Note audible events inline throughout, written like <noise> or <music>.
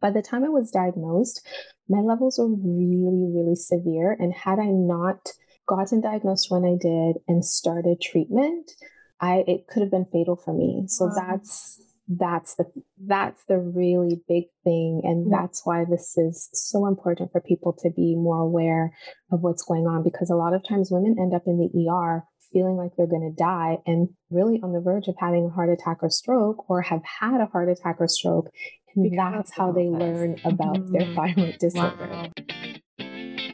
By the time I was diagnosed, my levels were really, really severe. And had I not gotten diagnosed when I did and started treatment, I it could have been fatal for me. So wow. that's that's the that's the really big thing and mm-hmm. that's why this is so important for people to be more aware of what's going on because a lot of times women end up in the ER feeling like they're going to die and really on the verge of having a heart attack or stroke or have had a heart attack or stroke that's how they learn about mm-hmm. their thyroid disorder. Wow.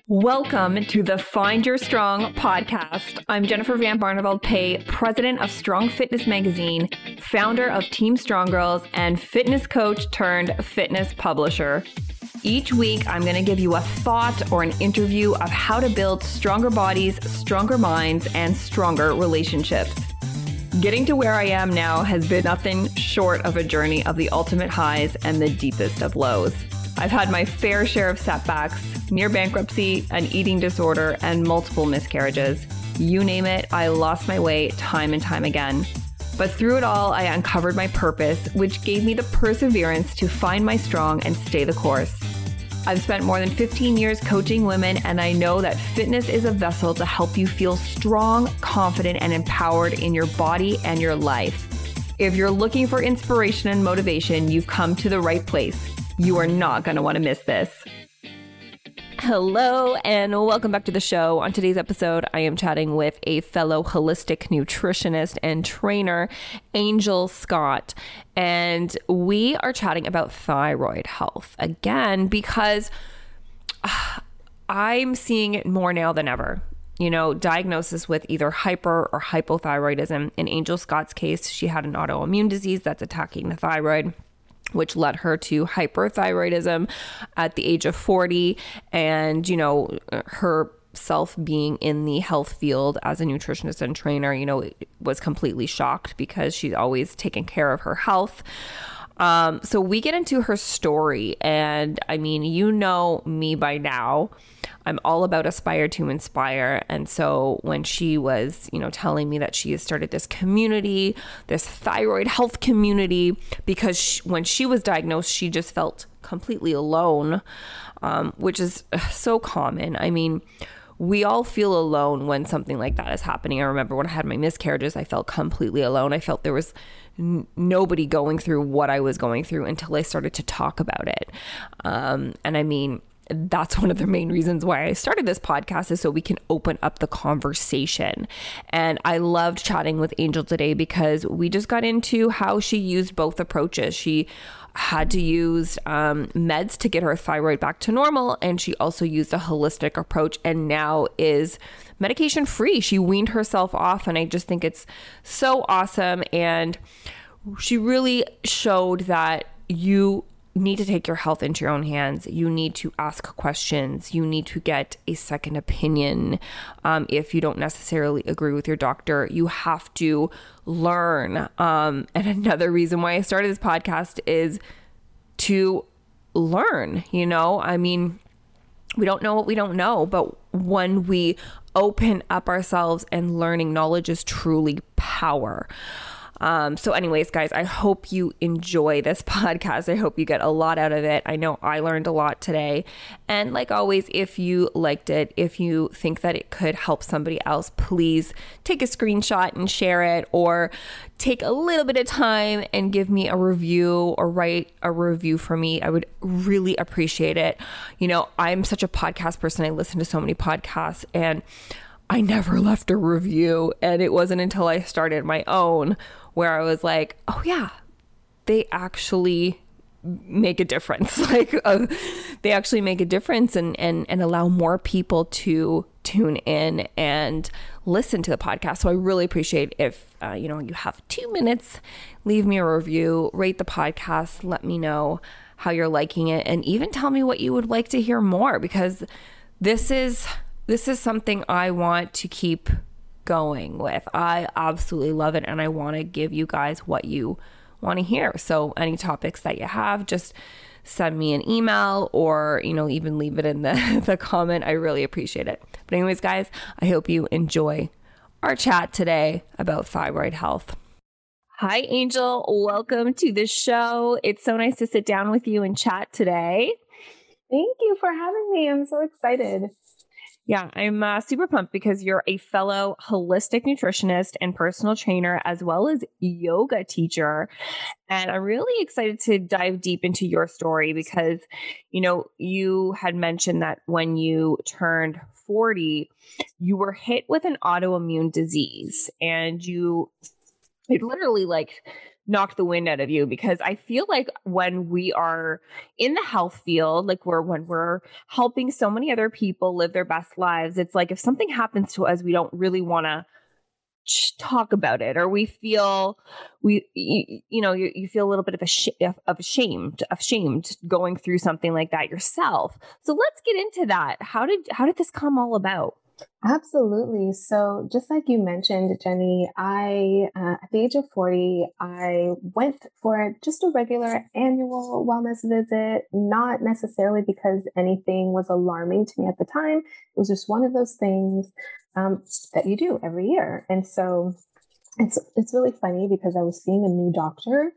Welcome to the Find Your Strong podcast. I'm Jennifer Van Barneveld Pay, president of Strong Fitness Magazine, founder of Team Strong Girls, and fitness coach turned fitness publisher. Each week, I'm going to give you a thought or an interview of how to build stronger bodies, stronger minds, and stronger relationships. Getting to where I am now has been nothing short of a journey of the ultimate highs and the deepest of lows. I've had my fair share of setbacks, near bankruptcy, an eating disorder, and multiple miscarriages. You name it, I lost my way time and time again. But through it all, I uncovered my purpose, which gave me the perseverance to find my strong and stay the course. I've spent more than 15 years coaching women, and I know that fitness is a vessel to help you feel strong, confident, and empowered in your body and your life. If you're looking for inspiration and motivation, you've come to the right place. You are not going to want to miss this. Hello, and welcome back to the show. On today's episode, I am chatting with a fellow holistic nutritionist and trainer, Angel Scott. And we are chatting about thyroid health again because uh, I'm seeing it more now than ever you know, diagnosis with either hyper or hypothyroidism. In Angel Scott's case, she had an autoimmune disease that's attacking the thyroid which led her to hyperthyroidism at the age of 40 and you know her self being in the health field as a nutritionist and trainer you know was completely shocked because she's always taken care of her health. Um, so we get into her story and i mean you know me by now I'm all about aspire to inspire. And so when she was, you know, telling me that she has started this community, this thyroid health community, because she, when she was diagnosed, she just felt completely alone, um, which is so common. I mean, we all feel alone when something like that is happening. I remember when I had my miscarriages, I felt completely alone. I felt there was n- nobody going through what I was going through until I started to talk about it. Um, and I mean, that's one of the main reasons why I started this podcast is so we can open up the conversation. And I loved chatting with Angel today because we just got into how she used both approaches. She had to use um, meds to get her thyroid back to normal, and she also used a holistic approach and now is medication free. She weaned herself off, and I just think it's so awesome. And she really showed that you need to take your health into your own hands. You need to ask questions. You need to get a second opinion. Um, if you don't necessarily agree with your doctor, you have to learn. Um, and <laughs> another reason why I started this podcast is to learn. You know, I mean, we don't know what we don't know, but when we open up ourselves and learning, knowledge is truly power. Um, so, anyways, guys, I hope you enjoy this <laughs> podcast. I hope you get a lot out of it. I know I learned a lot today. And like always, if you liked it, if you think that it could help somebody else, please take a screenshot and share it or take a little bit of time and give me a review or write a review for me. I would really appreciate it. You know, I'm such a podcast person. I listen to so many podcasts and I never left a review. And it wasn't until I started my own where I was like, oh, yeah, they actually make a difference. <laughs> like, uh, they actually make a difference and, and, and allow more people to tune in and listen to the podcast. So I really appreciate if, uh, you know, you have two minutes, leave me a review, rate the podcast, let me know how you're liking it, and even tell me what you would like to hear more because this is this is something I want to keep going with. I absolutely love it and I want to give you guys what you want to hear. So any topics that you have, just send me an email or, you know, even leave it in the, <laughs> the comment. I really appreciate it. But anyways, guys, I hope you enjoy our chat today about thyroid health. Hi, Angel. Welcome to the show. It's so nice to sit down with you and chat today. Thank you for having me. I'm so excited. Yeah, I'm uh, super pumped because you're a fellow holistic nutritionist and personal trainer, as well as yoga teacher. And I'm really excited to dive deep into your story because, you know, you had mentioned that when you turned 40, you were hit with an autoimmune disease and you, it literally like knocked the wind out of you because I feel like when we are in the health field, like we're when we're helping so many other people live their best lives, it's like if something happens to us, we don't really want to talk about it or we feel we you, you know you, you, feel a little bit of a sh- of ashamed of shamed going through something like that yourself. So let's get into that. How did how did this come all about Absolutely. So, just like you mentioned, Jenny, I, uh, at the age of 40, I went for just a regular annual wellness visit, not necessarily because anything was alarming to me at the time. It was just one of those things um, that you do every year. And so, it's, it's really funny because I was seeing a new doctor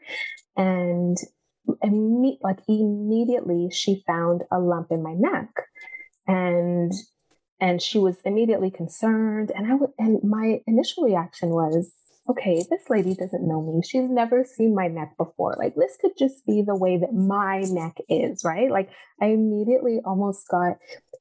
and imme- like immediately she found a lump in my neck. And and she was immediately concerned and i would and my initial reaction was okay this lady doesn't know me. She's never seen my neck before. Like this could just be the way that my neck is right? Like i immediately almost got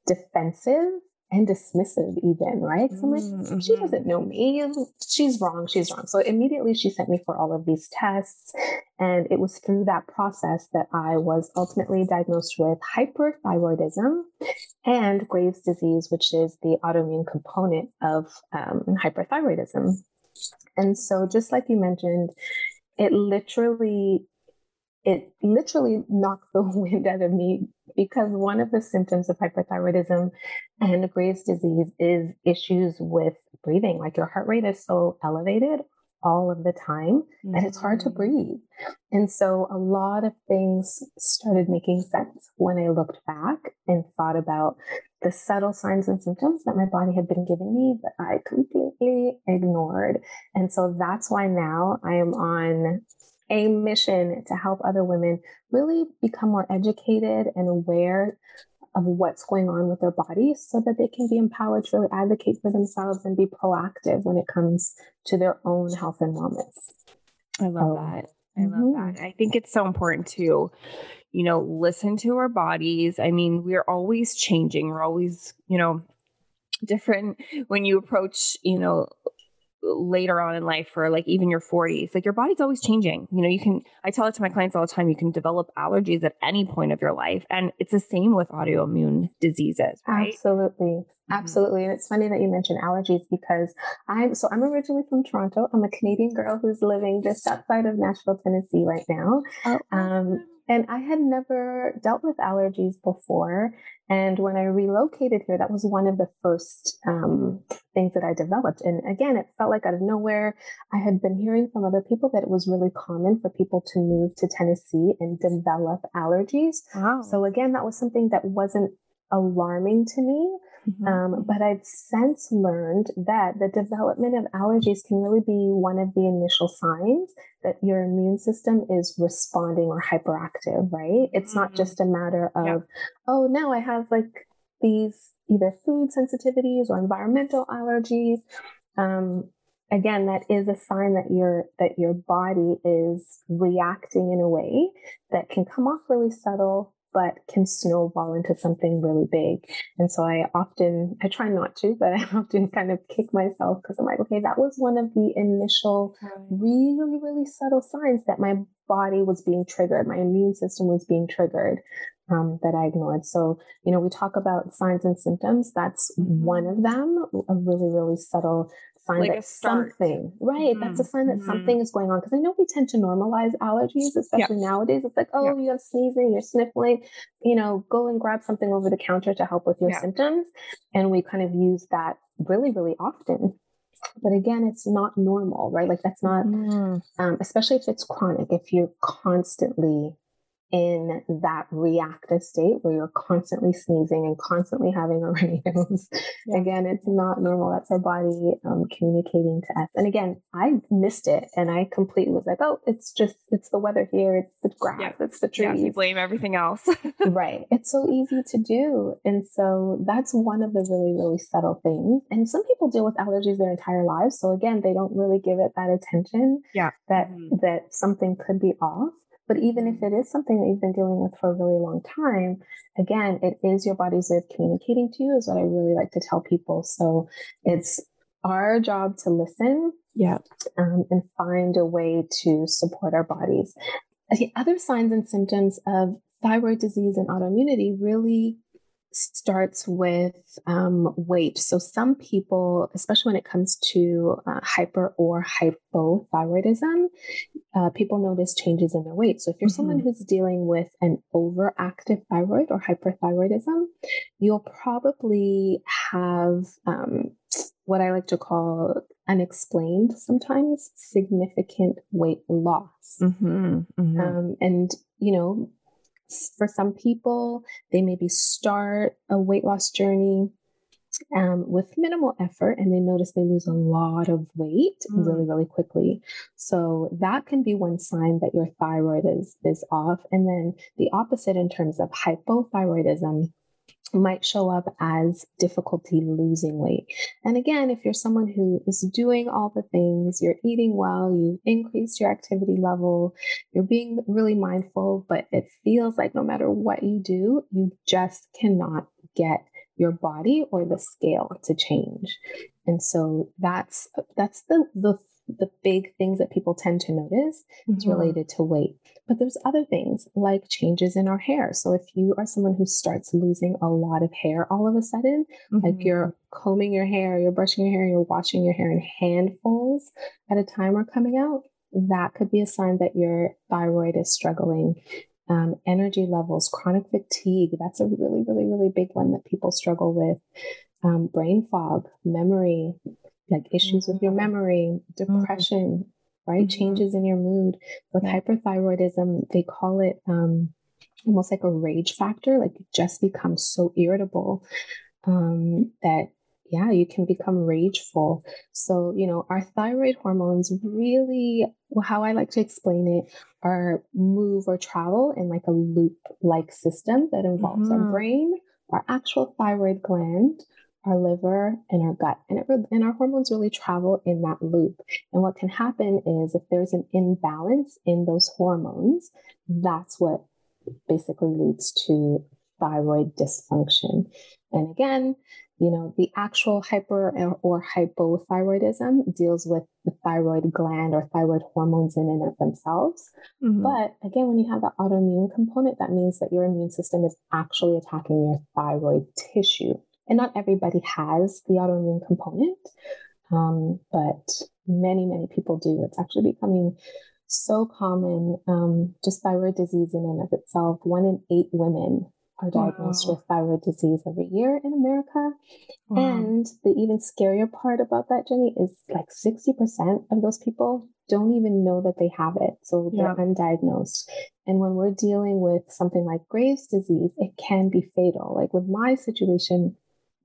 defensive and dismissive even right? So i'm like mm-hmm. she doesn't know me. She's wrong she's wrong. So immediately she sent me for all of these tests and it was through that process that i was ultimately diagnosed with hyperthyroidism and Graves' disease which is the autoimmune component of um, hyperthyroidism. And so just like you mentioned it literally it literally knocked the <laughs> wind out of me because one of the symptoms of hyperthyroidism and Graves' disease is issues with breathing. Like your heart rate is so elevated all of the time mm-hmm. that it's hard to mm. breathe. And so a lot of things started making sense when I looked back and thought about the subtle signs and symptoms that my body had been giving me that I completely ignored. And so that's why now I am on a mission to help other women really become more educated and aware of what's going on with their bodies so that they can be empowered to really advocate for themselves and be proactive when it comes to their own health and wellness. I love so, that. I love mm-hmm. that. I think it's so important to, you know, listen to our bodies. I mean, we're always changing. We're always, you know, different when you approach, you know, later on in life or like even your 40s like your body's always changing you know you can i tell it to my clients all the time you can develop allergies at any point of your life and it's the same with autoimmune diseases right? absolutely mm-hmm. absolutely and it's funny that you mentioned allergies because i'm so i'm originally from toronto i'm a canadian girl who's living just outside of nashville tennessee right now oh. um, and I had never dealt with allergies before. And when I relocated here, that was one of the first um, things that I developed. And again, it felt like out of nowhere. I had been hearing from other people that it was really common for people to move to Tennessee and develop allergies. Wow. So again, that was something that wasn't alarming to me. Mm-hmm. Um, but I've since learned that the development of allergies can really be one of the initial signs that your immune system is responding or hyperactive, right? It's mm-hmm. not just a matter of, yeah. oh, now I have like these either food sensitivities or environmental allergies. Um, again that is a sign that your that your body is reacting in a way that can come off really subtle but can snowball into something really big. And so I often, I try not to, but <laughs> I often kind of kick myself because I'm like, okay, that was one of the initial really, really subtle signs that my body was being triggered, my immune system was being triggered. Um, that I ignored. So, you know, we talk about signs and symptoms. That's mm-hmm. one of them, a really, really subtle sign like that something, right? Mm-hmm. That's a sign that mm-hmm. something is going on. Because I know we tend to normalize allergies, especially yeah. nowadays. It's like, oh, yeah. you have sneezing, you're sniffling, you know, go and grab something over the counter to help with your yeah. symptoms. And we kind of use that really, really often. But again, it's not normal, right? Like that's not, mm. um, especially if it's chronic, if you're constantly in that reactive state where you're constantly sneezing and constantly having a <laughs> runny nose. Yeah. Again, it's not normal. That's our body um, communicating to us. And again, I missed it and I completely was like, oh, it's just, it's the weather here. It's the grass. Yeah. It's the trees. Yeah, you blame everything else. <laughs> right. It's so easy to do. And so that's one of the really, really subtle things. And some people deal with allergies their entire lives. So again, they don't really give it that attention. Yeah. That, mm-hmm. that something could be off. But even if it is something that you've been dealing with for a really long time, again, it is your body's way of communicating to you, is what I really like to tell people. So it's our job to listen yeah. Um, and find a way to support our bodies. The other signs and symptoms of thyroid disease and autoimmunity really starts with um, weight. So, some people, especially when it comes to uh, hyper or hypothyroidism, uh, people notice changes in their weight. So, if you're mm-hmm. someone who's dealing with an overactive thyroid or hyperthyroidism, you'll probably have um, what I like to call unexplained, sometimes significant weight loss. Mm-hmm, mm-hmm. Um, and, you know, for some people, they maybe start a weight loss journey um, with minimal effort and they notice they lose a lot of weight mm. really really quickly so that can be one sign that your thyroid is is off and then the opposite in terms of hypothyroidism might show up as difficulty losing weight. And again, if you're someone who is doing all the things, you're eating well, you've increased your activity level, you're being really mindful, but it feels like no matter what you do, you just cannot get your body or the scale to change. And so that's that's the the the big things that people tend to notice mm-hmm. is related to weight. But there's other things like changes in our hair. So if you are someone who starts losing a lot of hair all of a sudden, mm-hmm. like you're combing your hair, you're brushing your hair, you're washing your hair in handfuls at a time are coming out, that could be a sign that your thyroid is struggling. Um, energy levels, chronic fatigue, that's a really, really, really big one that people struggle with. Um, brain fog, memory, like issues mm-hmm. with your mm-hmm. memory, mm-hmm. depression, mm-hmm. right? Changes in your mood. With hyperthyroidism, they call it um, almost like a rage factor. Like you just become so irritable um, that yeah, you can become rageful. So, you know, our thyroid hormones really, how I like to explain it, are move or travel in like a loop like system that involves mm-hmm. our brain, our actual thyroid gland, our liver and our gut. And it and our hormones really travel in that loop. And what can happen is if there's an imbalance in those hormones that's what basically leads to thyroid dysfunction. And again you know the actual hyper or hypothyroidism deals with the thyroid gland or thyroid hormones in and of themselves. Mm-hmm. but again when you have the autoimmune component that means that your immune system is actually attacking your thyroid tissue and not everybody has the autoimmune component, um, but many, many people do. It's actually becoming so common. Um, just thyroid disease in and of itself. One in eight women are diagnosed wow. with thyroid disease every year in America. Wow. And the even scarier part about that, Jenny, is like 60% of those people don't even know that they have it. So they're yeah. undiagnosed. And when we're dealing with something like Graves' disease, it can be fatal. Like with my situation,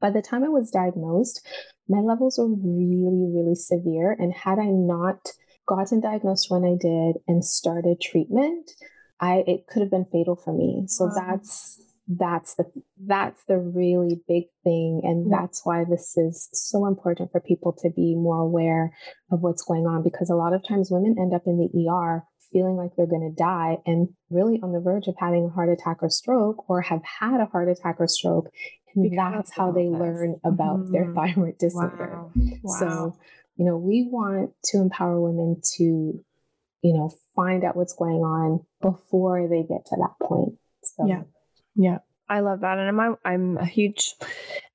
by the time I was diagnosed, my levels were really, really severe. And had I not gotten diagnosed when I did and started treatment, I it could have been fatal for me. So wow. that's that's the that's the really big thing and that's why this is so important for people to be more aware of what's going on because a lot of times women end up in the ER feeling like they're going to die and really on the verge of having a heart attack or stroke or have had a heart attack or stroke and that's how they learn about mm-hmm. their thyroid disorder. Wow. Wow. So, you know, we want to empower women to, you know, find out what's going on before they get to that point. So, yeah. Yeah. I love that. And I'm, a, I'm a huge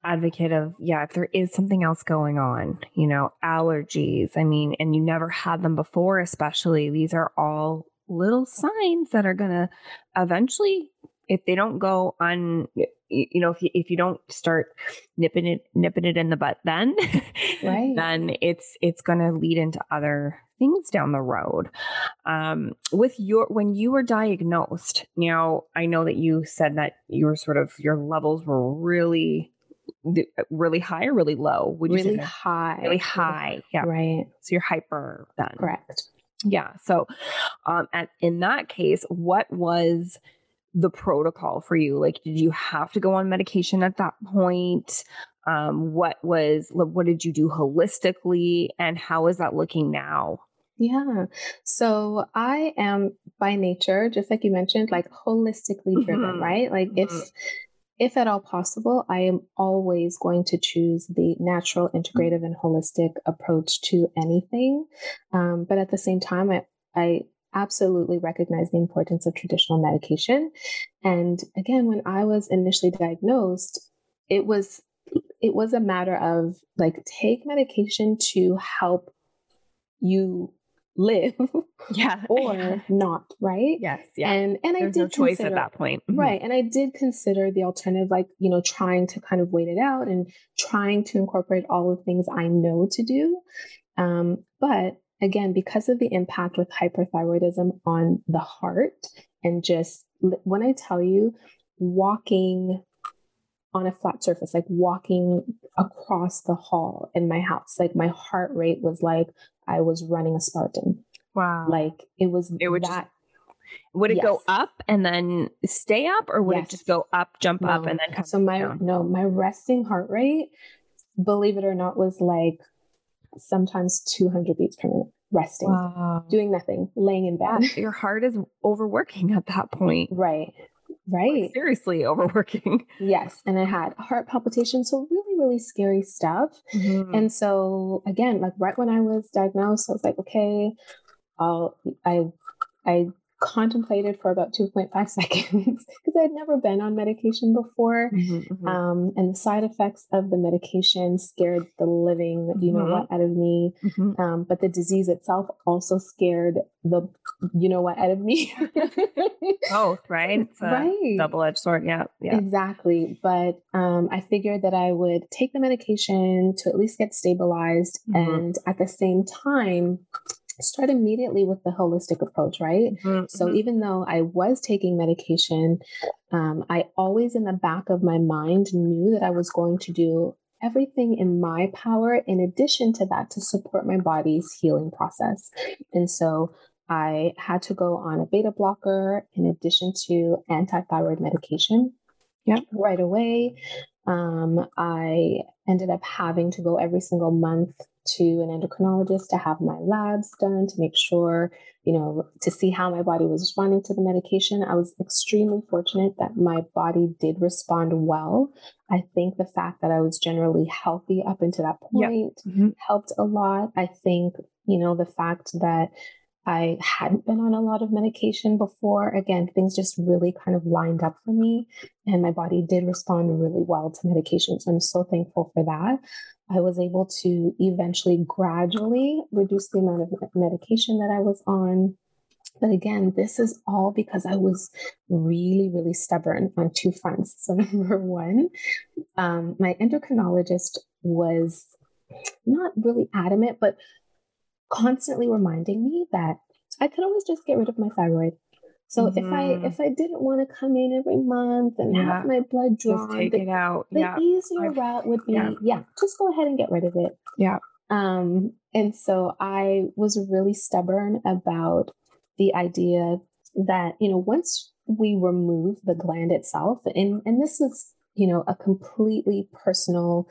advocate of, yeah, if there is something else going on, you know, allergies, I mean, and you never had them before, especially, these are all little signs that are going to eventually if they don't go on you know if you, if you don't start nipping it nipping it in the butt then <laughs> right then it's it's going to lead into other things down the road. Um, with your when you were diagnosed, now I know that you said that you were sort of your levels were really really high or really low? Would you really high? Really high. Yeah. Right. So you're hyper then. Correct. Yeah. So, um, at, in that case, what was the protocol for you? Like, did you have to go on medication at that point? Um, what was, what did you do holistically? And how is that looking now? Yeah. So I am by nature, just like you mentioned, like holistically driven, mm-hmm. right? Like mm-hmm. if if at all possible, I am always going to choose the natural, integrative, and holistic approach to anything. Um, but at the same time, I, I absolutely recognize the importance of traditional medication. And again, when I was initially diagnosed, it was it was a matter of like take medication to help you live <laughs> yeah. <laughs> or not right? Yes yeah. And and There's i did no choice consider, at that point. Mm-hmm. right and i did consider the alternative like you know trying to kind of wait it out and trying to incorporate all the things i know to do. Um, but again because of the impact with hyperthyroidism on the heart and just when i tell you walking on a flat surface, like walking across the hall in my house. Like my heart rate was like I was running a Spartan. Wow. Like it was it would that. Just, would it yes. go up and then stay up, or would yes. it just go up, jump no. up, and then come So my down? no, my resting heart rate, believe it or not, was like sometimes 200 beats per minute resting, wow. doing nothing, laying in bed. Your heart is overworking at that point. Right. Right. Like seriously overworking. <laughs> Yes. And I had heart palpitations. So really, really scary stuff. Mm-hmm. And so again, like right when I was diagnosed, I was like, okay, I'll I I contemplated for about 2.5 <laughs> seconds because I'd never been on medication before. Mm-hmm, mm-hmm. Um, and the side effects of the medication scared the living, you know what, mm-hmm. out of me. Mm-hmm. Um, but the disease itself also scared the, you know what, out of me. Both, <laughs> right? right. Double edged sword. Yeah. Yeah. Exactly. But um, I figured that I would take the medication to at least get stabilized. Mm-hmm. And at the same time, start immediately with the holistic approach, right? Mm-hmm. So even though I was taking medication, um, I always in the back of my mind knew that I was going to do everything in my power in addition to that to support my body's healing process. And so I had to go on a beta blocker in addition to anti-thyroid medication. Yep. Right away. Um, I ended up having to go every single month to an endocrinologist to have my labs done to make sure, you know, to see how my body was responding to the medication. I was extremely fortunate that my body did respond well. I think the fact that I was generally healthy up until that point yep. mm-hmm. helped a lot. I think, you know, the fact that I hadn't been on a lot of medication before. Again, things just really kind of lined up for me, and my body did respond really well to medication. So I'm so thankful for that. I was able to eventually gradually reduce the amount of medication that I was on. But again, this is all because I was really, really stubborn on two fronts. So, <laughs> number one, um, my endocrinologist was not really adamant, but constantly reminding me that I could always just get rid of my thyroid. So mm-hmm. if I if I didn't want to come in every month and yeah. have my blood drawn, just take the, it out. The yeah. easier I've, route would be, yeah. yeah, just go ahead and get rid of it. Yeah. Um, and so I was really stubborn about the idea that you know once we remove the gland itself, and and this was you know, a completely personal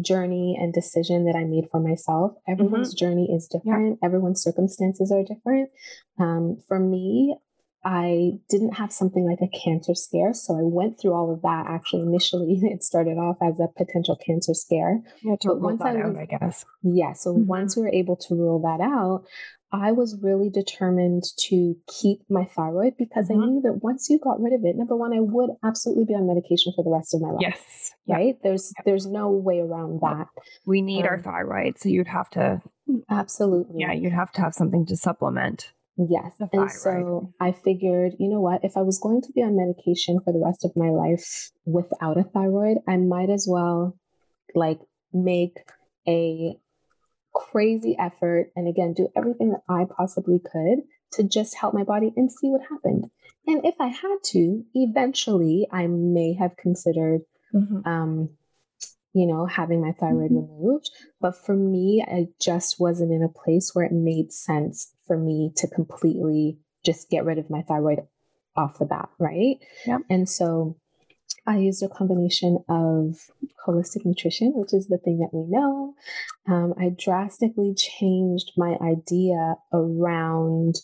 journey and decision that I made for myself. Everyone's mm-hmm. journey is different, yeah. everyone's circumstances are different. Um, for me, I didn't have something like a cancer scare. So I went through all of that. Actually, initially, <laughs> it started off as a potential cancer scare. Yeah, to but rule that I was, out, I guess. Yeah. So mm-hmm. once we were able to rule that out, I was really determined to keep my thyroid because mm-hmm. I knew that once you got rid of it, number one, I would absolutely be on medication for the rest of my life. Yes. Right. Yep. There's yep. there's no way around that. We need um, our thyroid. So you'd have to Absolutely. Yeah, you'd have to have something to supplement. Yes. And so I figured, you know what, if I was going to be on medication for the rest of my life without a thyroid, I might as well like make a crazy effort and again, do everything that I possibly could to just help my body and see what happened. And if I had to, eventually I may have considered, mm-hmm. um, you know, having my thyroid mm-hmm. removed. But for me, I just wasn't in a place where it made sense for me to completely just get rid of my thyroid off the bat, right? Yeah. And so I used a combination of holistic nutrition, which is the thing that we know. Um, I drastically changed my idea around,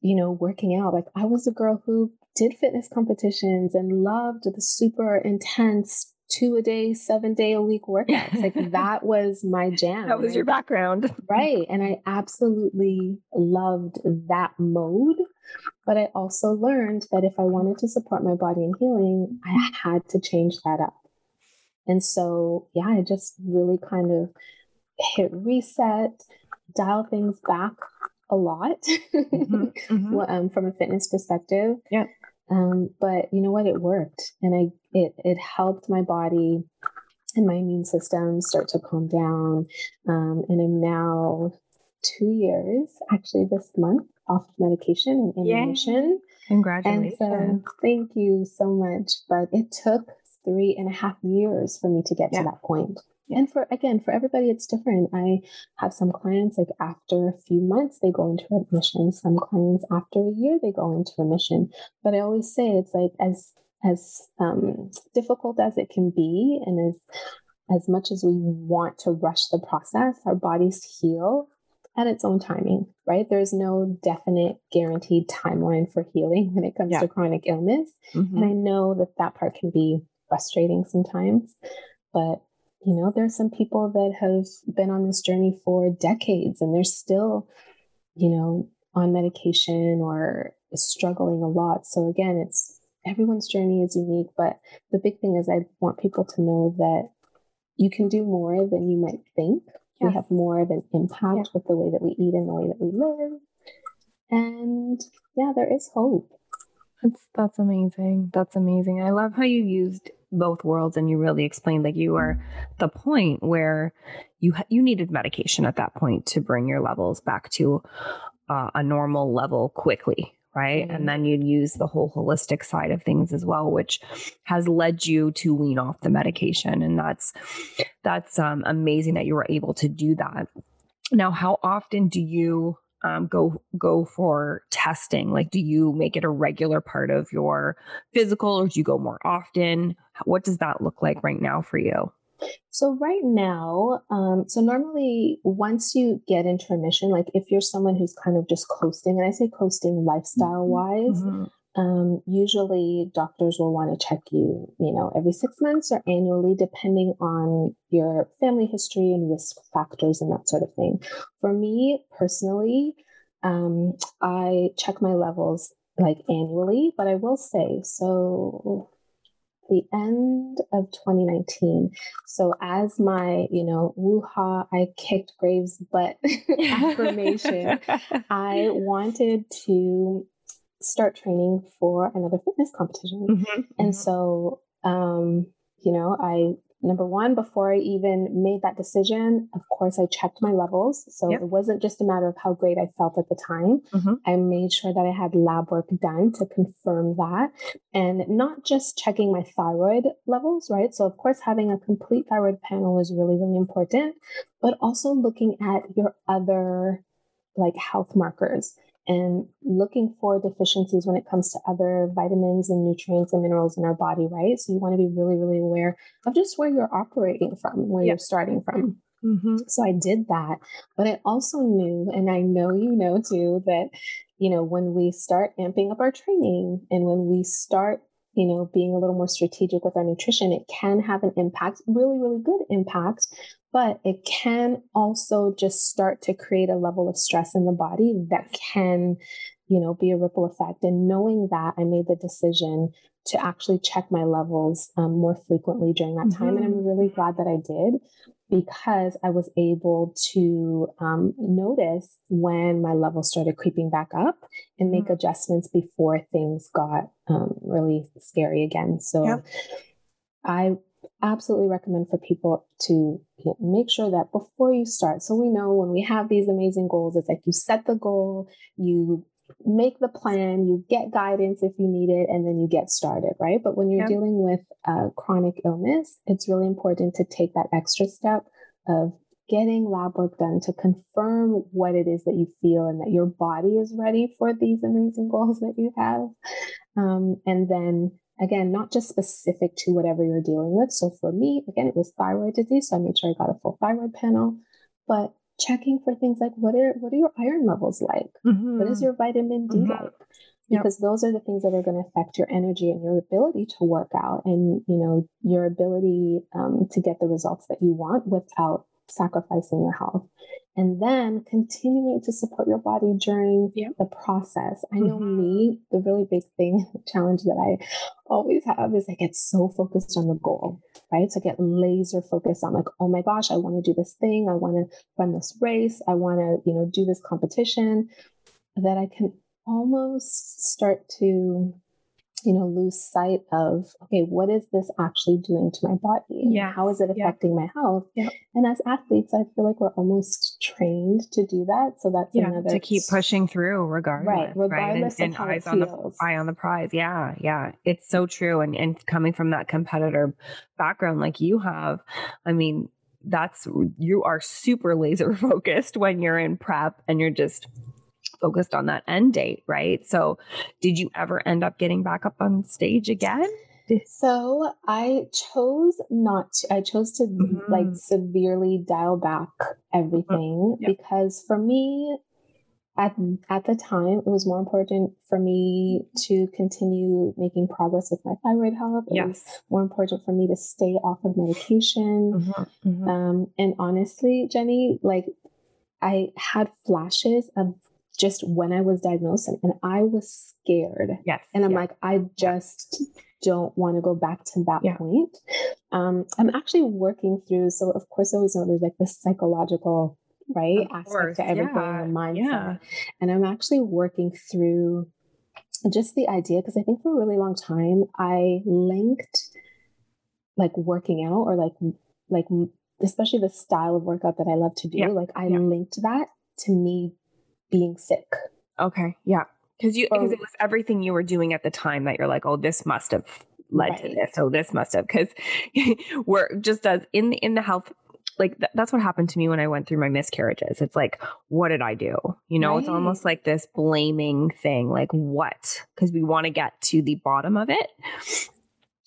you know, working out. Like I was a girl who did fitness competitions and loved the super intense two a day, seven day a week workouts. Like <laughs> that was my jam. That was your background. right. And I absolutely loved that mode. But I also learned that if I wanted to support my body in healing, I had to change that up. And so, yeah, I just really kind of hit reset, dial things back a lot mm-hmm, <laughs> mm-hmm. um, from a fitness perspective. Yeah. Um, but you know what? It worked, and I it it helped my body and my immune system start to calm down. Um, and I'm now two years, actually, this month off medication and remission. Congratulations! And so, thank you so much. But it took three and a half years for me to get yeah. to that point. And for again, for everybody, it's different. I have some clients like after a few months, they go into remission. Some clients after a year, they go into remission. But I always say it's like as as um, difficult as it can be, and as as much as we want to rush the process, our bodies heal at its own timing, right? There's no definite guaranteed timeline for healing when it comes yeah. to chronic illness. Mm-hmm. And I know that that part can be frustrating sometimes, but you know, there's some people that have been on this journey for decades and they're still, you know, on medication or struggling a lot. So again, it's everyone's journey is unique, but the big thing is I want people to know that you can do more than you might think. Yeah. We have more of an impact yeah. with the way that we eat and the way that we live. And yeah, there is hope. That's that's amazing. That's amazing. I love how you used both worlds and you really explained like you were the point where you you needed medication at that point to bring your levels back to uh, a normal level quickly right? Mm-hmm. and then you'd use the whole holistic side of things as well which has led you to wean off the medication. And that's that's um, amazing that you were able to do that. Now how often do you um, go go for testing? Like, do you make it a regular part of your physical, or do you go more often? What does that look like right now for you? So right now, um, so normally once you get into remission, like if you're someone who's kind of just coasting, and I say coasting lifestyle wise, mm-hmm. Um, usually, doctors will want to check you, you know, every six months or annually, depending on your family history and risk factors and that sort of thing. For me personally, um, I check my levels like annually, but I will say so. The end of 2019. So, as my, you know, woo-ha, I kicked Graves' butt <laughs> affirmation, <laughs> I wanted to start training for another fitness competition. Mm-hmm, and mm-hmm. so, um, you know, I, number one, before I even made that decision, of course, I checked my levels. So yep. it wasn't just a matter of how great I felt at the time. Mm-hmm. I made sure that I had lab work done to confirm that. And not just checking my thyroid levels, right? So, of course, having a complete thyroid panel is really, really important, but also looking at your other like health markers and looking for deficiencies when it comes to other vitamins and nutrients and minerals in our body, right? So you want to be really, really aware of just where you're operating from, where yep. you're starting from. Mm-hmm. So I did that. But I also knew, and I know you know too, that, you know, when we start amping up our training and when we start you know, being a little more strategic with our nutrition, it can have an impact, really, really good impact, but it can also just start to create a level of stress in the body that can, you know, be a ripple effect. And knowing that, I made the decision to actually check my levels um, more frequently during that time. Mm-hmm. And I'm mm-hmm. really glad that I did because I was able to um, notice when my levels started creeping back up and make mm-hmm. adjustments before things got um, really scary again. So yep. I absolutely recommend for people to make sure that before you start, so we know when we have these amazing goals, it's like you set the goal, you make the plan, you get guidance if you need it, and then you get started, right? But when you're dealing with a chronic illness, it's really important to take that extra step of getting lab work done to confirm what it is that you feel and that your body is ready for these amazing goals that you have. Um, and then again, not just specific to whatever you're dealing with. So for me, again, it was thyroid disease. So I made sure I got a full thyroid panel, but checking for things like what are what are your iron levels like? Mm-hmm. What is mm-hmm. your vitamin D mm-hmm. like? Because yep. those are the things that are going to affect your energy and your ability to work out, and you know your ability um, to get the results that you want without sacrificing your health and then continuing to support your body during the process. I know mm-hmm. me, the really big thing, <laughs> challenge that I always have is I get so focused on the goal, right? So I get laser focused on like, oh my gosh, I want to do this thing. I want to run this race. I want to, you know, do this competition that I can almost start to you know lose sight of okay what is this actually doing to my body? Yeah. how is it affecting my health? Yeah. and as athletes i feel like we're almost trained to do that. So that's yeah, another to keep pushing through regardless right regardless right? And, and, eyes on the eye on the prize. Yeah yeah. It's so true. And and coming from that competitor background like you have i mean that's you are super <laughs> laser focused when you're in prep and you're just focused on that end date, right? So, did you ever end up getting back up on stage again? So I chose not to. I chose to mm-hmm. like severely dial back everything yep. because for me, at at the time, it was more important for me to continue making progress with my thyroid health. It yes. was more important for me to stay off of medication. Mm-hmm. Mm-hmm. Um, and honestly, Jenny, like I had flashes of just when I was diagnosed and, and I was scared. Yes. And I'm yeah. like, I just don't want to go back to that yeah. point. Um, I'm actually working through, so of course, I always know there's like the psychological, right, of aspect course. to everything, yeah. the mindset. Yeah. And I'm actually working through just the idea, because I think for a really long time, I linked like working out or like, like, especially the style of workout that I love to do, yeah. like I linked that to me being sick. Okay. Yeah. Because you because it um, was everything you were doing at the time that you're like, oh, this must have led right. to this. Oh, this must have because <laughs> we're just as in the in the health like th- that's what happened to me when I went through my miscarriages. It's like, what did I do? You know, right. it's almost like this blaming thing, like what? Because we want to get to the bottom of it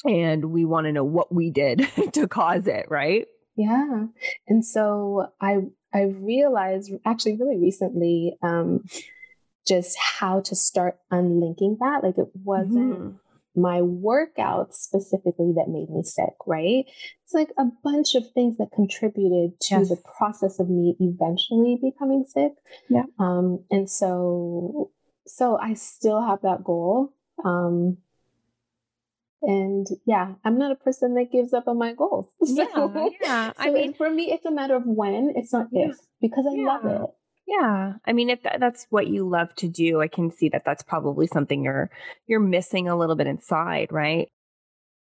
and we want to know what we did <laughs> to cause it, right? Yeah. And so I I realized actually really recently um, just how to start unlinking that. Like it wasn't mm-hmm. my workouts specifically that made me sick, right? It's like a bunch of things that contributed to yes. the process of me eventually becoming sick. Yeah. Um, and so, so I still have that goal. Um, and yeah, I'm not a person that gives up on my goals. <laughs> So, yeah, yeah. I mean, for me, it's a matter of when, it's not yeah. if, because I yeah. love it. Yeah, I mean, if that's what you love to do, I can see that that's probably something you're you're missing a little bit inside, right?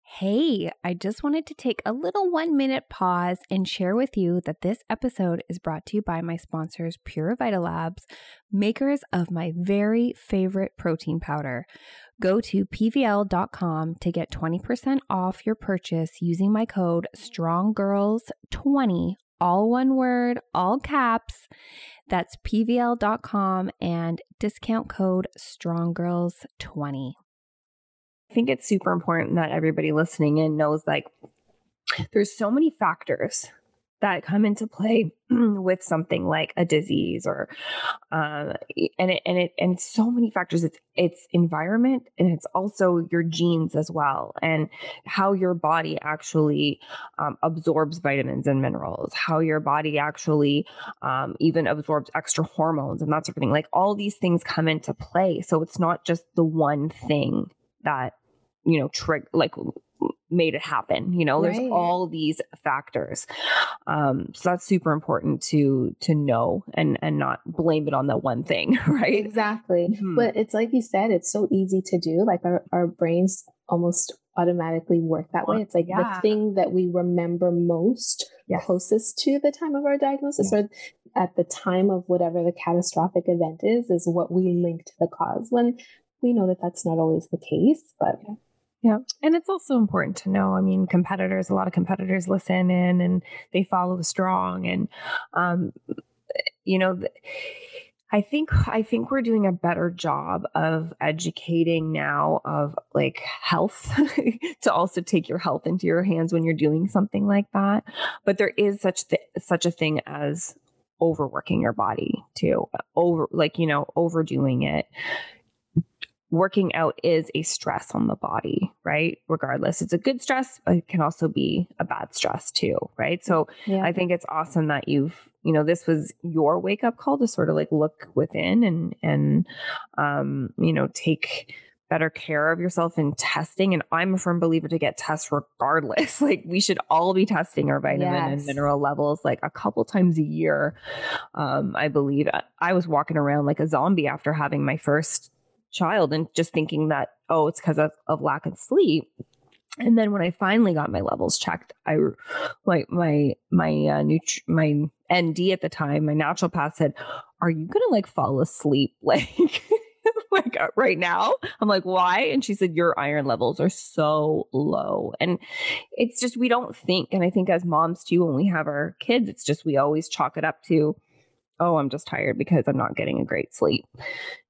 Hey, I just wanted to take a little one minute pause and share with you that this episode is brought to you by my sponsors, Pure Labs, makers of my very favorite protein powder. Go to pvl.com to get 20% off your purchase using my code STRONGGIRLS20, all one word, all caps. That's pvl.com and discount code STRONGGIRLS20. Think it's super important that everybody listening in knows like there's so many factors that come into play <clears throat> with something like a disease or um, and it and it and so many factors. It's it's environment and it's also your genes as well and how your body actually um, absorbs vitamins and minerals how your body actually um, even absorbs extra hormones and that sort of thing. Like all these things come into play. So it's not just the one thing that you know trick like made it happen you know right. there's all these factors um so that's super important to to know and and not blame it on the one thing <laughs> right exactly mm-hmm. but it's like you said it's so easy to do like our, our brains almost automatically work that way. It's like yeah. the thing that we remember most yes. closest to the time of our diagnosis yeah. or at the time of whatever the catastrophic event is, is what we link to the cause when we know that that's not always the case. But yeah. Yeah. And it's also important to know. I mean, competitors, a lot of competitors listen in and they follow strong. And, um, you know, I think I think we're doing a better job of educating now of like health <laughs> to also take your health into your hands when you're doing something like that. But there is such th- such a thing as overworking your body too. Over like, you know, overdoing it working out is a stress on the body, right? Regardless, it's a good stress, but it can also be a bad stress too, right? So yeah. I think it's awesome that you've, you know, this was your wake up call to sort of like look within and, and, um, you know, take better care of yourself in testing. And I'm a firm believer to get tests regardless. <laughs> Like we should all be testing our vitamin yes. and mineral levels like a couple times a year. Um, I believe I was walking around like a zombie after having my first child and just thinking that, oh, it's because of, of lack of sleep. And then when I finally got my levels checked, I like my my uh, nutri- my ND at the time, my naturopath said, "Are you gonna like fall asleep <laughs> like like uh, right now?" I'm like, "Why?" And she said, "Your iron levels are so low." And it's just we don't think, and I think as moms too, when we have our kids, it's just we always chalk it up to, "Oh, I'm just tired because I'm not getting a great sleep."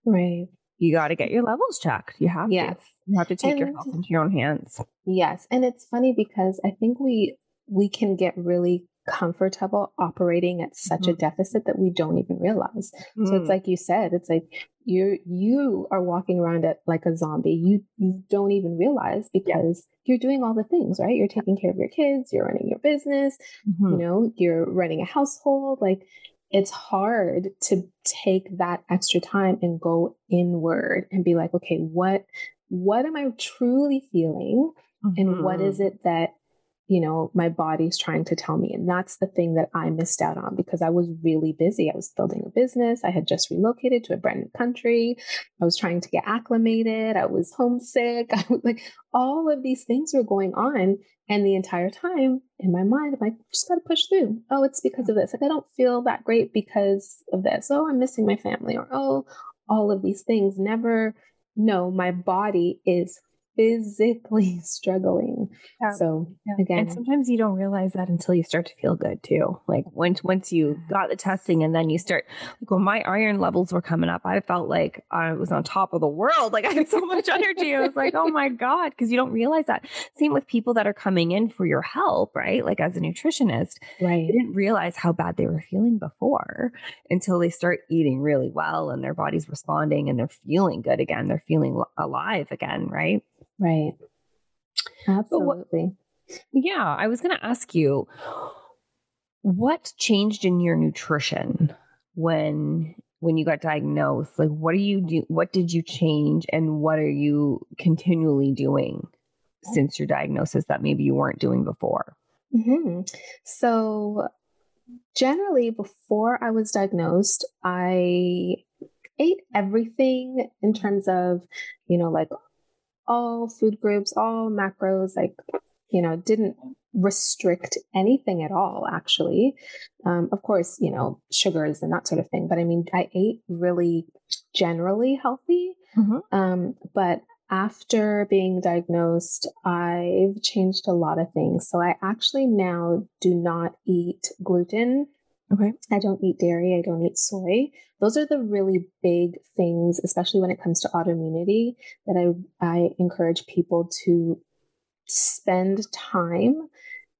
Right you got to get your levels checked. You have yes. to. You have to take and, your health into your own hands. Yes, and it's funny because I think we we can get really comfortable operating at such mm-hmm. a deficit that we don't even realize. Mm. So it's mm. like you said, it's like you you are walking around it like a zombie. You you don't even realize because yeah. you're doing all the things, right? You're taking care of your kids, you're running your business, mm-hmm. you know, you're running a household, like it's hard to take that extra time and go inward and be like, okay, what what am I truly feeling? Mm-hmm. And what is mm-hmm. it that you know, my body's trying to tell me. And that's the thing that I missed out on because I was really busy. I was building a business. I had just relocated to a brand new country. I was trying to get acclimated. I was homesick. <laughs> I was like, all of these things were going on. And the entire time in my mind, I'm like, just got to push through. Oh, it's because of this. Like, I don't feel that great because of this. Oh, I'm missing my family. Or, oh, all of these things. Never, no, my body is physically <laughs> struggling. Yeah. So yeah. again, and sometimes you don't realize that until you start to feel good too. Like once once you got the testing and then you start like when my iron levels were coming up, I felt like I was on top of the world. <laughs> Like I had so much energy. I was like, oh my God, because you don't realize that. Same with people that are coming in for your help, right? Like as a nutritionist, right? They didn't realize how bad they were feeling before until they start eating really well and their body's responding and they're feeling good again. They're feeling alive again, right? Right. Absolutely. What, yeah, I was going to ask you what changed in your nutrition when when you got diagnosed like what do you do what did you change and what are you continually doing since your diagnosis that maybe you weren't doing before mm-hmm. so generally before i was diagnosed i ate everything in terms of you know like all food groups, all macros, like, you know, didn't restrict anything at all, actually. Um, of course, you know, sugars and that sort of thing. But I mean, I ate really generally healthy. Mm-hmm. Um, but after being diagnosed, I've changed a lot of things. So I actually now do not eat gluten Okay. I don't eat dairy. I don't eat soy. Those are the really big things, especially when it comes to autoimmunity, that I, I encourage people to spend time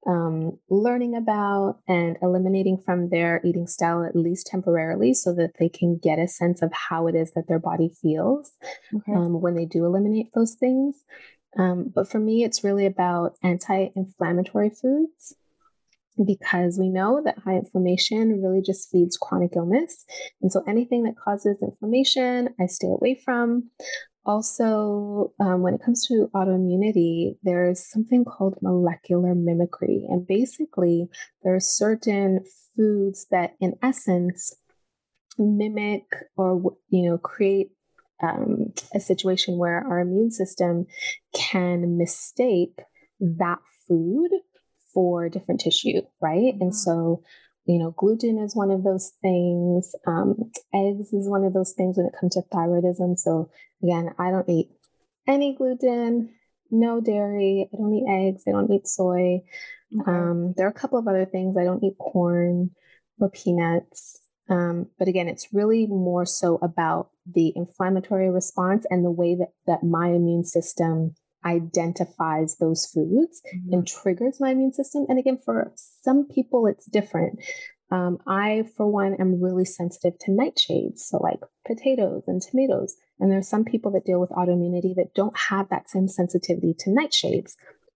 um, learning about and eliminating from their eating style, at least temporarily, so that they can get a sense of how it is that their body feels okay. um, when they do eliminate those things. Um, but for me, it's really about anti inflammatory foods because we know that high inflammation really just feeds chronic illness. And so anything that causes inflammation, I stay away from. Also, um, when it comes to autoimmunity, there's something called molecular mimicry. And basically, there are certain foods that, in essence, mimic or you know create um, a situation where our immune system can mistake that food for different tissue, right? And mm. so, you know, gluten is one of those things. Um, eggs is one of those things when it comes to thyroidism. So, again, I don't eat any gluten, no dairy. I don't eat eggs. I don't eat soy. Okay. Um, there are a couple of other things. I don't eat corn or peanuts. Um, but again, it's really more so about the inflammatory response and the way that, that my immune system identifies those foods mm-hmm. and triggers my immune system. And again, for some people, it's different. Um, I, for one, am really sensitive to nightshades. So, like potatoes and tomatoes. And there's some people that deal with autoimmunity that don't have that same sensitivity to nightshades,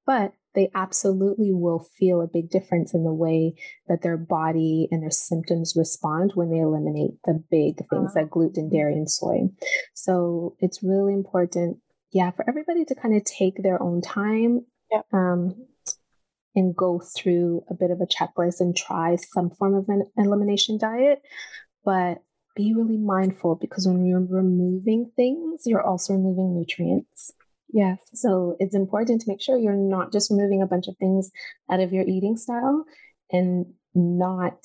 but they absolutely will feel a big difference in the way that their body and their symptoms respond when they eliminate the big things uh-huh. like gluten, dairy, and soy. So it's really important, yeah, for everybody to kind of take their own time. Um, and go through a bit of a checklist and try some form of an elimination diet. But be really mindful because when you're removing things, you're also removing nutrients. Yes. So it's important to make sure you're not just removing a bunch of things out of your eating style and not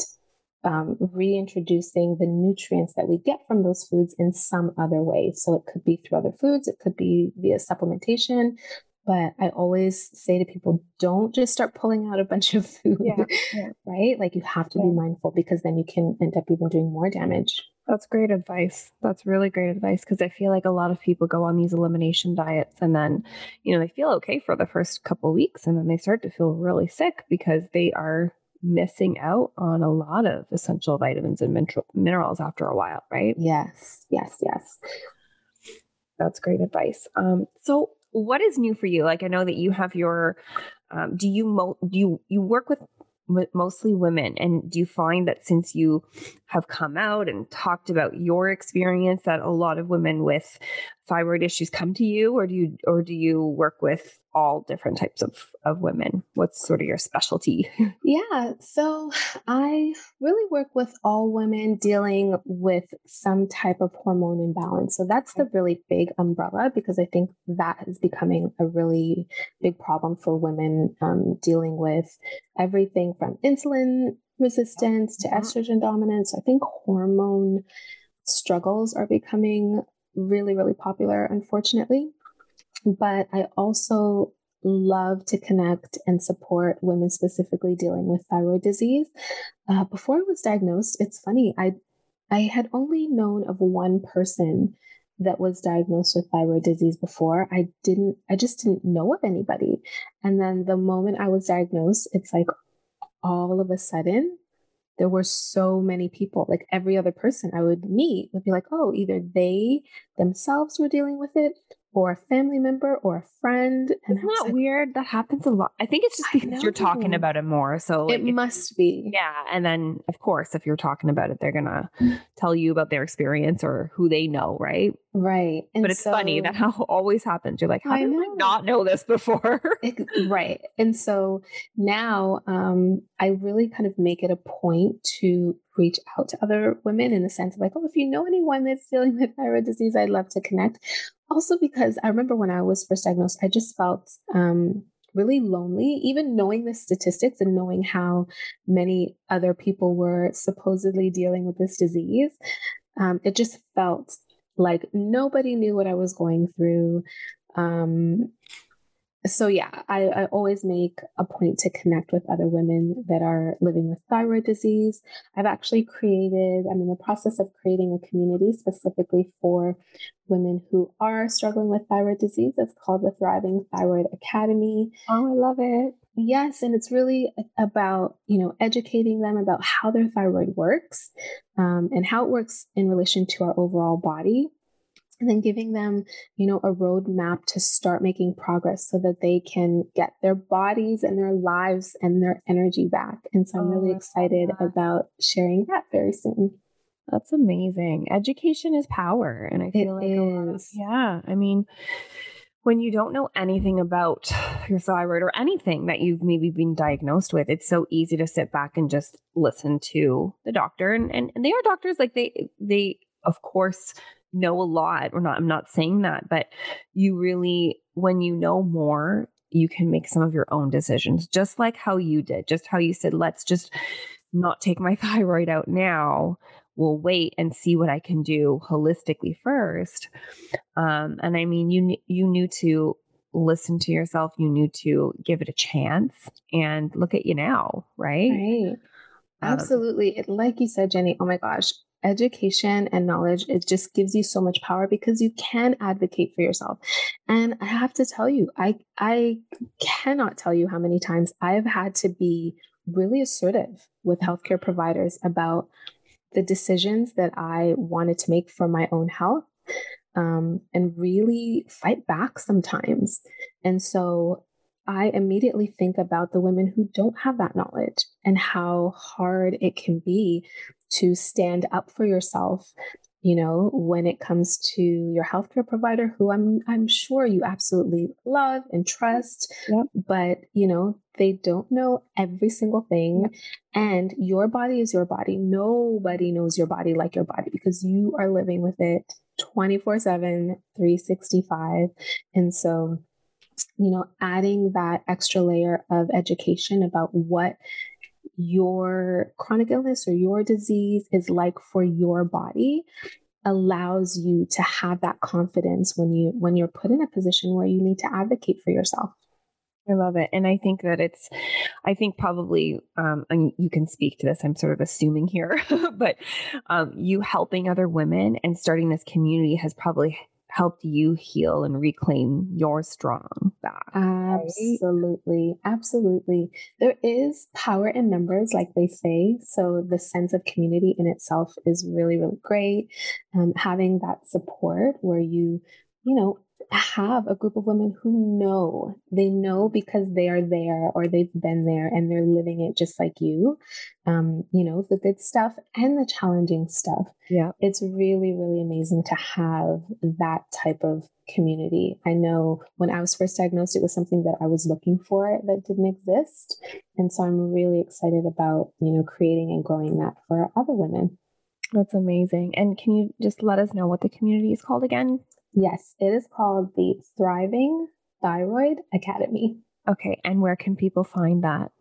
um, reintroducing the nutrients that we get from those foods in some other way. So it could be through other foods, it could be via supplementation. But I always say to people, don't just start pulling out a bunch of <laughs> food, yeah, yeah. right? Like you have to yeah. be mindful because then you can end up even doing more damage. That's great advice. That's really great advice because I feel like a lot of people go on these elimination diets and then, you know, they feel okay for the first couple weeks and then they start to feel really sick because they are missing out on a lot of essential vitamins and min- minerals after a while, right? Yes, yes, yes. That's great advice. Um, so, what is new for you? Like, I know that you have your. Um, do you mo- do you you work with mostly women. And do you find that since you have come out and talked about your experience, that a lot of women with thyroid issues come to you, or do you or do you work with all different types of, of women? What's sort of your specialty? <laughs> Yeah, so I really work with all women dealing with some type of hormone imbalance. So that's the really big umbrella because I think that is becoming a really big problem for women um, dealing with everything from insulin resistance to mm-hmm. estrogen dominance. I think hormone struggles are becoming really, really popular, unfortunately. But I also love to connect and support women specifically dealing with thyroid disease. Uh, before I was diagnosed, it's funny, I I had only known of one person that was diagnosed with thyroid disease before. I didn't, I just didn't know of anybody. And then the moment I was diagnosed, it's like all of a sudden, there were so many people, like every other person I would meet would be like, oh, either they themselves were dealing with it or a family member or a friend. And Isn't that like, weird? That happens a lot. I think it's just because you're talking about it more. So like, it must be. Yeah. And then, of course, if you're talking about it, they're going to tell you about their experience or who they know, right? Right. And but it's so, funny that <laughs> how always happens. You're like, how I did I not know this before? it, <laughs> right. And so now um, I really kind of make it a point to reach out to other women in the sense of like, oh, if you know anyone that's dealing with thyroid disease, I'd love to connect. Also, because I remember when I was first diagnosed, I just felt um, really lonely, even knowing the statistics and knowing how many other people were supposedly dealing with this disease. Um, it just felt like nobody knew what I was going through. Um, so yeah, I, I, always make a point to connect with other women that are living with thyroid disease. I've actually created, I'm in the process of creating a community specifically for women who are struggling with thyroid disease. It's called the Thriving Thyroid Academy. Oh, I love it. Yes, and it's really about you know educating them about how their thyroid works um, and how it works in relation to our overall body and then giving them, you know, a roadmap to start making progress so that they can get their bodies and their lives and their energy back. And so I'm oh, really excited about sharing that very soon. That's amazing. Education is power. And I feel it like, is. Of, yeah. I mean, when you don't know anything about your thyroid or anything that you've maybe been diagnosed with, it's so easy to sit back and just listen to the doctor. And, and, and they are doctors, like they, they, of course, know a lot or not i'm not saying that but you really when you know more you can make some of your own decisions just like how you did just how you said let's just not take my <laughs> thyroid out now. We'll wait and see what i can do holistically first. Um, and i mean you you knew to listen to yourself you knew to give it a chance and look at you now right? Right. Um, absolutely like you said jenny oh my gosh education and knowledge it just gives you so much power because you can advocate for yourself. And i have to tell you i i cannot tell you how many times i've had to be really assertive with healthcare providers about the decisions that i wanted to make for my own health um, and really fight back sometimes. And so I immediately think about the women who don't have that knowledge and how hard it can be to stand up for yourself you know when it comes to your healthcare provider who i'm i'm sure you absolutely love and trust yep. but you know they don't know every single thing yep. and your body is your body nobody knows your body like your body because you are living with it 24 7 365 and so you know adding that extra layer of education about what your chronic illness or your disease is like for your body allows you to have that confidence when you when you're put in a position where you need to advocate for yourself I love it. And I think that it's, I think probably, um, and you can speak to this, I'm sort of assuming here, <laughs> but um, you helping other women and starting this community has probably helped you heal and reclaim your strong back. Absolutely. Absolutely. There is power in numbers, like they say. So the sense of community in itself is really, really great. Um, having that support where you, you know, have a group of women who know. They know because they are there or they've been there and they're living it just like you um you know the good stuff and the challenging stuff. Yeah. It's really really amazing to have that type of community. I know when i was first diagnosed it was something that i was looking for that didn't exist. And so i'm really excited about you know creating and growing that for other women. That's amazing. And can you just let us know what the community is called again? Yes, it is called the Thriving Thyroid Academy. Okay, and where can people find that?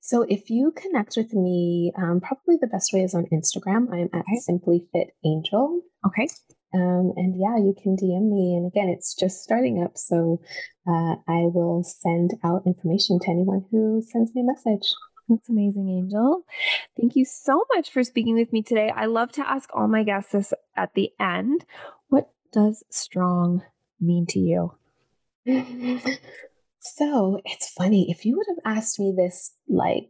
So if you connect with me, um, probably the best way is on Instagram. I am at okay. Simply Fit Angel. Okay. Um, and yeah, you can DM me. And again, it's just starting up. So uh, I will send out information to anyone who sends me a message. That's amazing, Angel. Thank you so much for speaking with me today. I love to ask all my guests this at the end. Does strong mean to you? <laughs> So it's funny. If you would have asked me this like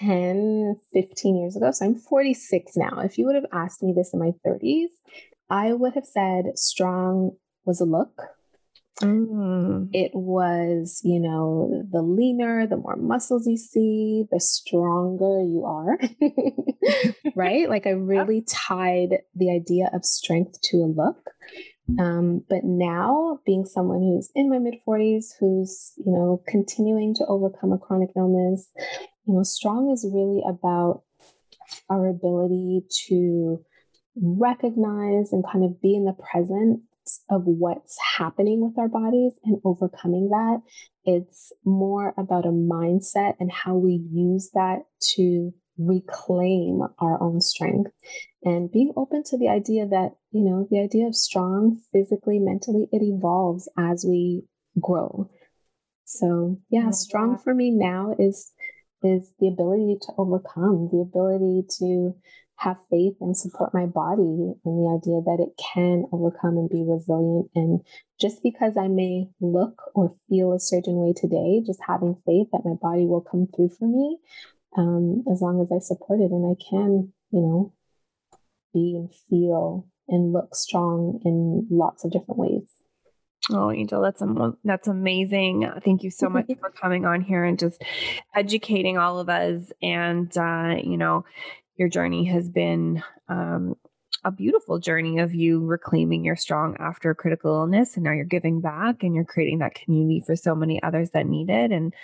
10, 15 years ago, so I'm 46 now. If you would have asked me this in my 30s, I would have said strong was a look. Mm. It was, you know, the leaner, the more muscles you see, the stronger you are. <laughs> right? Like I <laughs> really tied the idea of strength to a look. Um, but now, being someone who's in my mid 40s, who's, you know, continuing to overcome a chronic illness, you know, strong is really about our ability to recognize and kind of be in the present of what's happening with our bodies and overcoming that. It's more about a mindset and how we use that to reclaim our own strength and being open to the idea that, you know, the idea of strong physically, mentally, it evolves as we grow. So, yeah, strong for me now is is the ability to overcome, the ability to have faith and support my body and the idea that it can overcome and be resilient. And just because I may look or feel a certain way today, just having faith that my body will come through for me um, as long as I support it and I can, you know, be and feel and look strong in lots of different ways. Oh, Angel, that's that's amazing. Thank you so much <laughs> for coming on here and just educating all of us. And uh, you know, your journey has been um, a beautiful journey of you reclaiming your strong after critical illness and now you're giving back and you're creating that community for so many others that need it. And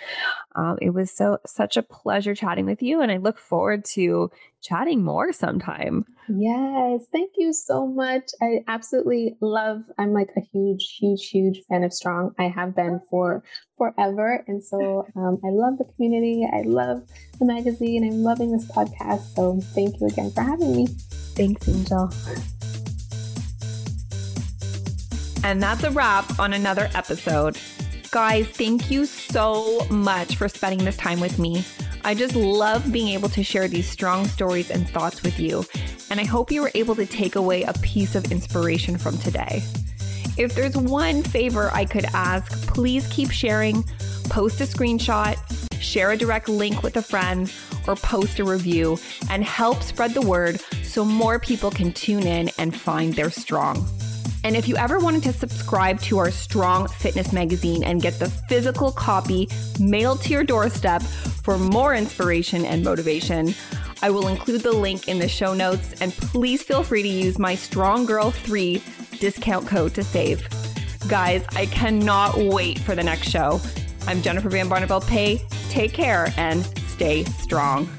um, it was so such a pleasure chatting with you and i look forward to chatting more sometime. Yes, thank you so much. I absolutely love. I'm like a huge, huge, huge fan of Strong. I have been for forever, and so <laughs> um, I love the community. I love the magazine. I'm loving this podcast. So thank you again for having me. Thanks, Angel. And that's a wrap on another episode. Guys, thank you so much for spending this time with me. I just love being able to share these strong stories and thoughts with you, and I hope you were able to take away a piece of inspiration from today. If there's one favor I could ask, please keep sharing, post a screenshot, share a direct link with a friend, or post a review and help spread the word so more people can tune in and find their strong. And if you ever wanted to subscribe to our Strong Fitness magazine and get the physical copy mailed to your doorstep for more inspiration and motivation, I will include the link in the show notes. And please feel free to use my Strong Girl 3 discount code to save. Guys, I cannot wait for the next show. I'm Jennifer Van Barneveld Pay. Take care and stay strong.